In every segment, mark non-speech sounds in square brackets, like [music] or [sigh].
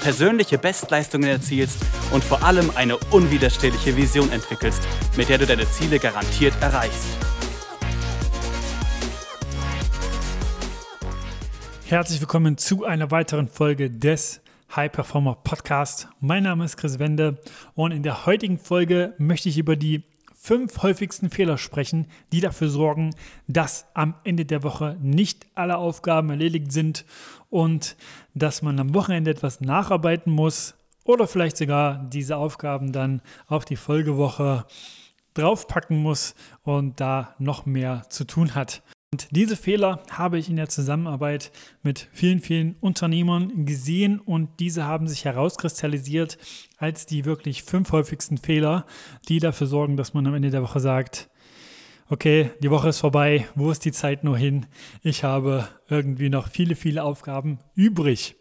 persönliche Bestleistungen erzielst und vor allem eine unwiderstehliche Vision entwickelst, mit der du deine Ziele garantiert erreichst. Herzlich willkommen zu einer weiteren Folge des High Performer Podcast. Mein Name ist Chris Wende und in der heutigen Folge möchte ich über die fünf häufigsten Fehler sprechen, die dafür sorgen, dass am Ende der Woche nicht alle Aufgaben erledigt sind und dass man am Wochenende etwas nacharbeiten muss oder vielleicht sogar diese Aufgaben dann auf die Folgewoche draufpacken muss und da noch mehr zu tun hat. Und diese Fehler habe ich in der Zusammenarbeit mit vielen, vielen Unternehmern gesehen und diese haben sich herauskristallisiert als die wirklich fünf häufigsten Fehler, die dafür sorgen, dass man am Ende der Woche sagt, okay, die Woche ist vorbei, wo ist die Zeit nur hin? Ich habe irgendwie noch viele, viele Aufgaben übrig.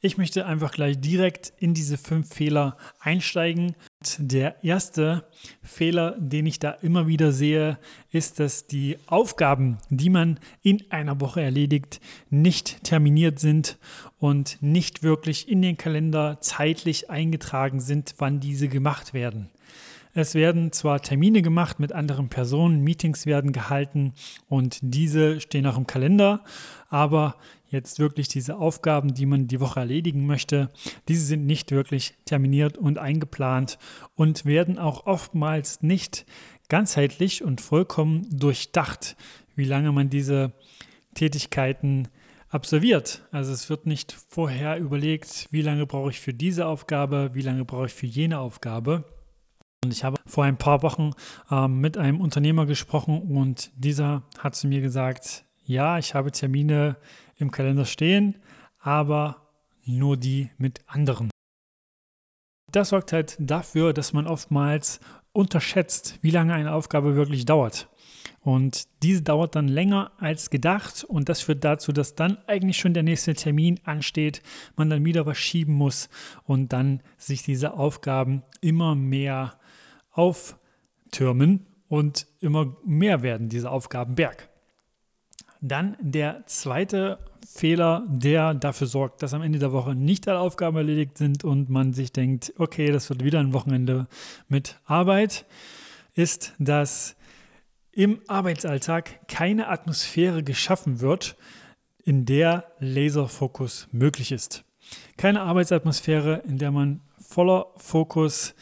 Ich möchte einfach gleich direkt in diese fünf Fehler einsteigen. Der erste Fehler, den ich da immer wieder sehe, ist, dass die Aufgaben, die man in einer Woche erledigt, nicht terminiert sind und nicht wirklich in den Kalender zeitlich eingetragen sind, wann diese gemacht werden. Es werden zwar Termine gemacht mit anderen Personen, Meetings werden gehalten und diese stehen auch im Kalender, aber jetzt wirklich diese Aufgaben, die man die Woche erledigen möchte, diese sind nicht wirklich terminiert und eingeplant und werden auch oftmals nicht ganzheitlich und vollkommen durchdacht, wie lange man diese Tätigkeiten absolviert. Also es wird nicht vorher überlegt, wie lange brauche ich für diese Aufgabe, wie lange brauche ich für jene Aufgabe. Und ich habe vor ein paar Wochen äh, mit einem Unternehmer gesprochen und dieser hat zu mir gesagt, ja, ich habe Termine im Kalender stehen, aber nur die mit anderen. Das sorgt halt dafür, dass man oftmals unterschätzt, wie lange eine Aufgabe wirklich dauert. Und diese dauert dann länger als gedacht und das führt dazu, dass dann eigentlich schon der nächste Termin ansteht, man dann wieder was schieben muss und dann sich diese Aufgaben immer mehr auftürmen und immer mehr werden, diese Aufgabenberg. Dann der zweite Fehler, der dafür sorgt, dass am Ende der Woche nicht alle Aufgaben erledigt sind und man sich denkt, okay, das wird wieder ein Wochenende mit Arbeit, ist, dass im Arbeitsalltag keine Atmosphäre geschaffen wird, in der Laserfokus möglich ist. Keine Arbeitsatmosphäre, in der man voller Fokus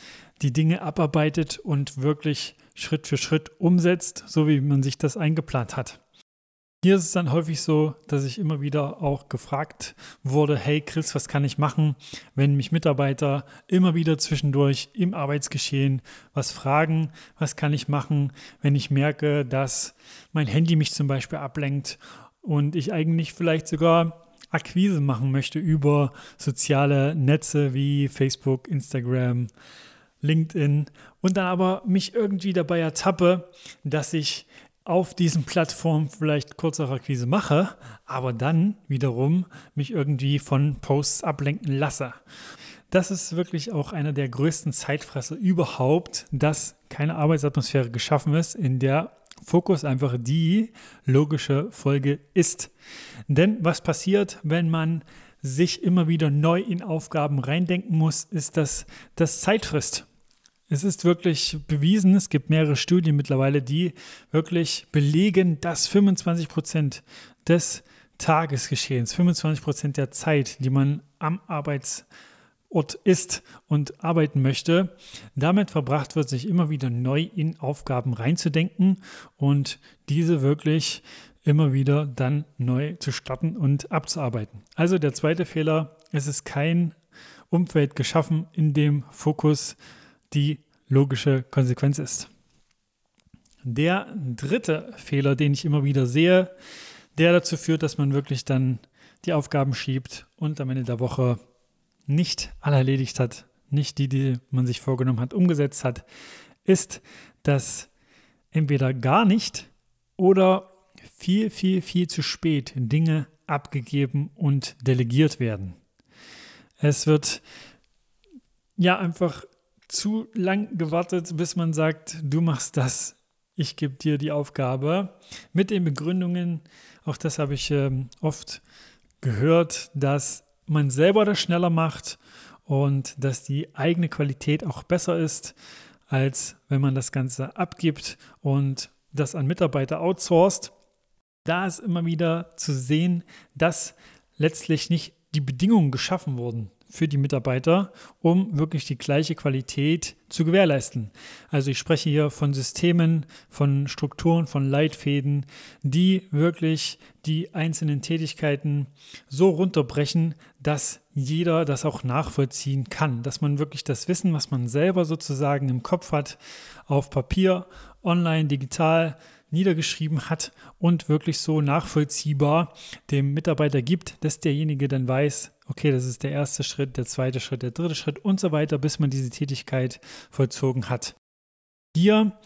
die Dinge abarbeitet und wirklich Schritt für Schritt umsetzt, so wie man sich das eingeplant hat. Hier ist es dann häufig so, dass ich immer wieder auch gefragt wurde, hey Chris, was kann ich machen, wenn mich Mitarbeiter immer wieder zwischendurch im Arbeitsgeschehen was fragen, was kann ich machen, wenn ich merke, dass mein Handy mich zum Beispiel ablenkt und ich eigentlich vielleicht sogar Akquise machen möchte über soziale Netze wie Facebook, Instagram, LinkedIn und dann aber mich irgendwie dabei ertappe, dass ich auf diesen Plattformen vielleicht kurze Akquise mache, aber dann wiederum mich irgendwie von Posts ablenken lasse. Das ist wirklich auch einer der größten Zeitfresser überhaupt, dass keine Arbeitsatmosphäre geschaffen ist, in der Fokus einfach die logische Folge ist. Denn was passiert, wenn man sich immer wieder neu in Aufgaben reindenken muss, ist, dass das Zeit frisst. Es ist wirklich bewiesen, es gibt mehrere Studien mittlerweile, die wirklich belegen, dass 25 Prozent des Tagesgeschehens, 25 Prozent der Zeit, die man am Arbeitsort ist und arbeiten möchte, damit verbracht wird, sich immer wieder neu in Aufgaben reinzudenken und diese wirklich immer wieder dann neu zu starten und abzuarbeiten. Also der zweite Fehler, es ist kein Umfeld geschaffen, in dem Fokus die logische Konsequenz ist. Der dritte Fehler, den ich immer wieder sehe, der dazu führt, dass man wirklich dann die Aufgaben schiebt und am Ende der Woche nicht alle erledigt hat, nicht die, die man sich vorgenommen hat, umgesetzt hat, ist, dass entweder gar nicht oder viel, viel, viel zu spät Dinge abgegeben und delegiert werden. Es wird ja einfach zu lang gewartet, bis man sagt, du machst das, ich gebe dir die Aufgabe. Mit den Begründungen, auch das habe ich ähm, oft gehört, dass man selber das schneller macht und dass die eigene Qualität auch besser ist, als wenn man das Ganze abgibt und das an Mitarbeiter outsourced. Da ist immer wieder zu sehen, dass letztlich nicht die Bedingungen geschaffen wurden für die Mitarbeiter, um wirklich die gleiche Qualität zu gewährleisten. Also ich spreche hier von Systemen, von Strukturen, von Leitfäden, die wirklich die einzelnen Tätigkeiten so runterbrechen, dass jeder das auch nachvollziehen kann, dass man wirklich das Wissen, was man selber sozusagen im Kopf hat, auf Papier, online, digital, niedergeschrieben hat und wirklich so nachvollziehbar dem Mitarbeiter gibt, dass derjenige dann weiß, okay, das ist der erste Schritt, der zweite Schritt, der dritte Schritt und so weiter, bis man diese Tätigkeit vollzogen hat. Hier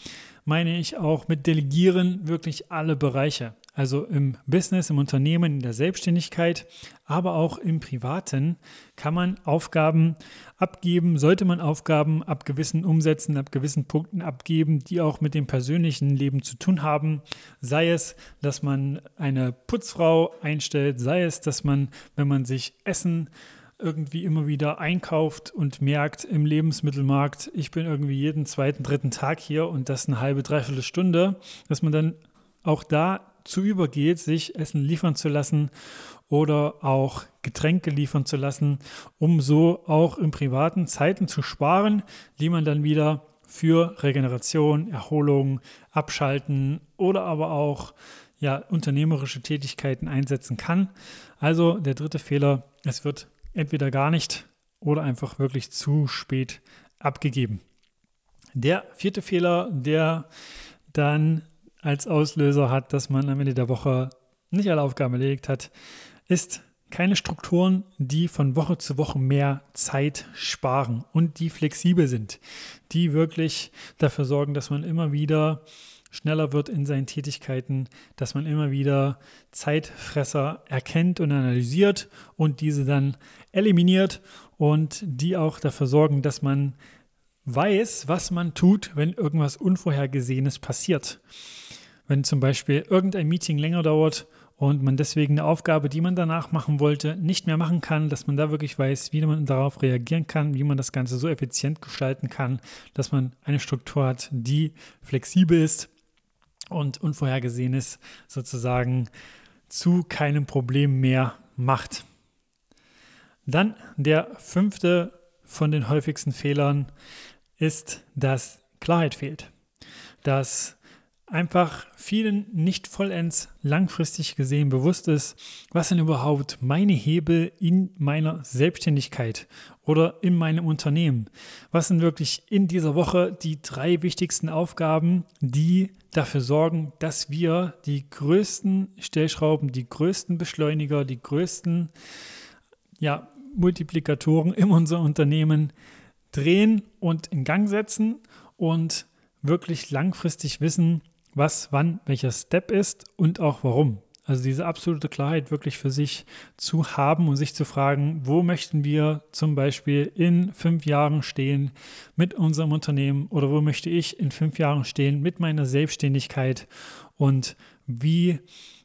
meine ich auch mit Delegieren wirklich alle Bereiche. Also im Business, im Unternehmen, in der Selbstständigkeit, aber auch im Privaten kann man Aufgaben abgeben, sollte man Aufgaben ab gewissen Umsätzen, ab gewissen Punkten abgeben, die auch mit dem persönlichen Leben zu tun haben. Sei es, dass man eine Putzfrau einstellt, sei es, dass man, wenn man sich Essen irgendwie immer wieder einkauft und merkt im Lebensmittelmarkt, ich bin irgendwie jeden zweiten, dritten Tag hier und das eine halbe, dreiviertel Stunde, dass man dann auch da zu übergeht, sich Essen liefern zu lassen oder auch Getränke liefern zu lassen, um so auch im privaten Zeiten zu sparen, die man dann wieder für Regeneration, Erholung, Abschalten oder aber auch ja, unternehmerische Tätigkeiten einsetzen kann. Also der dritte Fehler, es wird entweder gar nicht oder einfach wirklich zu spät abgegeben. Der vierte Fehler, der dann als Auslöser hat, dass man am Ende der Woche nicht alle Aufgaben erledigt hat, ist keine Strukturen, die von Woche zu Woche mehr Zeit sparen und die flexibel sind, die wirklich dafür sorgen, dass man immer wieder schneller wird in seinen Tätigkeiten, dass man immer wieder Zeitfresser erkennt und analysiert und diese dann eliminiert und die auch dafür sorgen, dass man weiß, was man tut, wenn irgendwas Unvorhergesehenes passiert. Wenn zum Beispiel irgendein Meeting länger dauert und man deswegen eine Aufgabe, die man danach machen wollte, nicht mehr machen kann, dass man da wirklich weiß, wie man darauf reagieren kann, wie man das Ganze so effizient gestalten kann, dass man eine Struktur hat, die flexibel ist und Unvorhergesehenes sozusagen zu keinem Problem mehr macht. Dann der fünfte von den häufigsten Fehlern ist, dass Klarheit fehlt. Dass einfach vielen nicht vollends langfristig gesehen bewusst ist, was sind überhaupt meine Hebel in meiner Selbstständigkeit oder in meinem Unternehmen. Was sind wirklich in dieser Woche die drei wichtigsten Aufgaben, die dafür sorgen, dass wir die größten Stellschrauben, die größten Beschleuniger, die größten ja, Multiplikatoren in unser Unternehmen drehen und in Gang setzen und wirklich langfristig wissen, was wann welcher Step ist und auch warum. Also diese absolute Klarheit wirklich für sich zu haben und sich zu fragen, wo möchten wir zum Beispiel in fünf Jahren stehen mit unserem Unternehmen oder wo möchte ich in fünf Jahren stehen mit meiner Selbstständigkeit und wie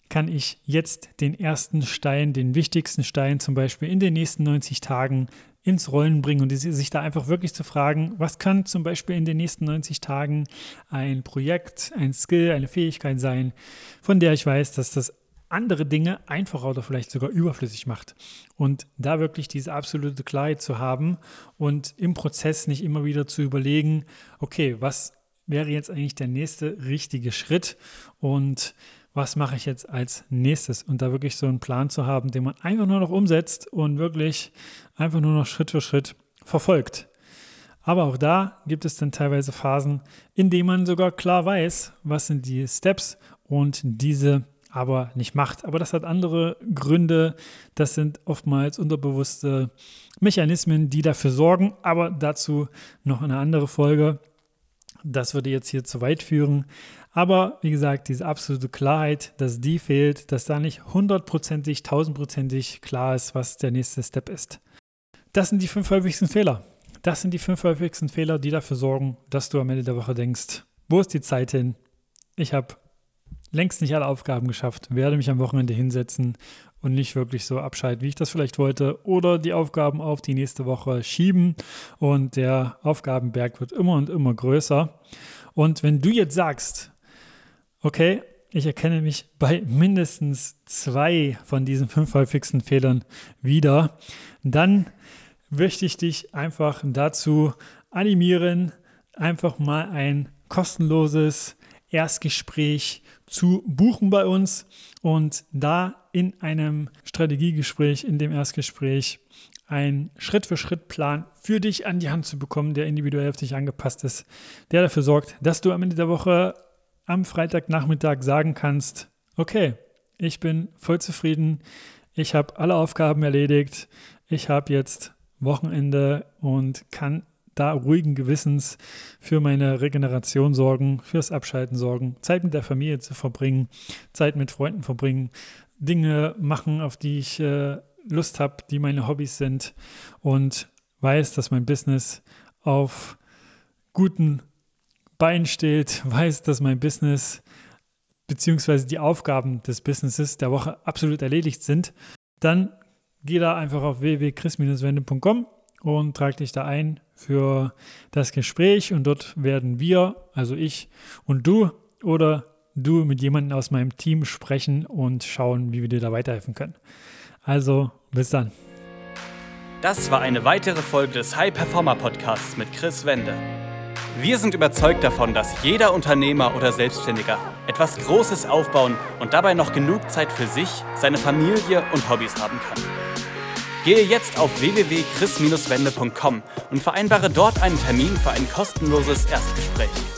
kann ich jetzt den ersten Stein, den wichtigsten Stein zum Beispiel in den nächsten 90 Tagen ins Rollen bringen und sich da einfach wirklich zu fragen, was kann zum Beispiel in den nächsten 90 Tagen ein Projekt, ein Skill, eine Fähigkeit sein, von der ich weiß, dass das andere Dinge einfacher oder vielleicht sogar überflüssig macht. Und da wirklich diese absolute Klarheit zu haben und im Prozess nicht immer wieder zu überlegen, okay, was wäre jetzt eigentlich der nächste richtige Schritt und was mache ich jetzt als nächstes? Und da wirklich so einen Plan zu haben, den man einfach nur noch umsetzt und wirklich einfach nur noch Schritt für Schritt verfolgt. Aber auch da gibt es dann teilweise Phasen, in denen man sogar klar weiß, was sind die Steps und diese aber nicht macht. Aber das hat andere Gründe. Das sind oftmals unterbewusste Mechanismen, die dafür sorgen. Aber dazu noch eine andere Folge. Das würde jetzt hier zu weit führen. Aber wie gesagt, diese absolute Klarheit, dass die fehlt, dass da nicht hundertprozentig, tausendprozentig klar ist, was der nächste Step ist. Das sind die fünf häufigsten Fehler. Das sind die fünf häufigsten Fehler, die dafür sorgen, dass du am Ende der Woche denkst, wo ist die Zeit hin? Ich habe längst nicht alle Aufgaben geschafft, werde mich am Wochenende hinsetzen und nicht wirklich so abschalten, wie ich das vielleicht wollte, oder die Aufgaben auf die nächste Woche schieben und der Aufgabenberg wird immer und immer größer. Und wenn du jetzt sagst, okay, ich erkenne mich bei mindestens zwei von diesen fünf häufigsten Fehlern wieder, dann möchte ich dich einfach dazu animieren, einfach mal ein kostenloses Erstgespräch zu buchen bei uns und da in einem Strategiegespräch, in dem Erstgespräch, einen Schritt-für-Schritt-Plan für dich an die Hand zu bekommen, der individuell auf dich angepasst ist, der dafür sorgt, dass du am Ende der Woche am Freitagnachmittag sagen kannst, okay, ich bin voll zufrieden, ich habe alle Aufgaben erledigt, ich habe jetzt Wochenende und kann da ruhigen Gewissens für meine Regeneration sorgen, fürs Abschalten sorgen, Zeit mit der Familie zu verbringen, Zeit mit Freunden verbringen, Dinge machen, auf die ich äh, Lust habe, die meine Hobbys sind und weiß, dass mein Business auf guten Beinen steht, [laughs] weiß, dass mein Business beziehungsweise die Aufgaben des Businesses der Woche absolut erledigt sind, dann geh da einfach auf www.chris-wende.com und trag dich da ein für das Gespräch und dort werden wir, also ich und du oder du mit jemandem aus meinem Team sprechen und schauen, wie wir dir da weiterhelfen können. Also bis dann. Das war eine weitere Folge des High Performer Podcasts mit Chris Wende. Wir sind überzeugt davon, dass jeder Unternehmer oder Selbstständiger etwas Großes aufbauen und dabei noch genug Zeit für sich, seine Familie und Hobbys haben kann. Gehe jetzt auf www.chris-wende.com und vereinbare dort einen Termin für ein kostenloses Erstgespräch.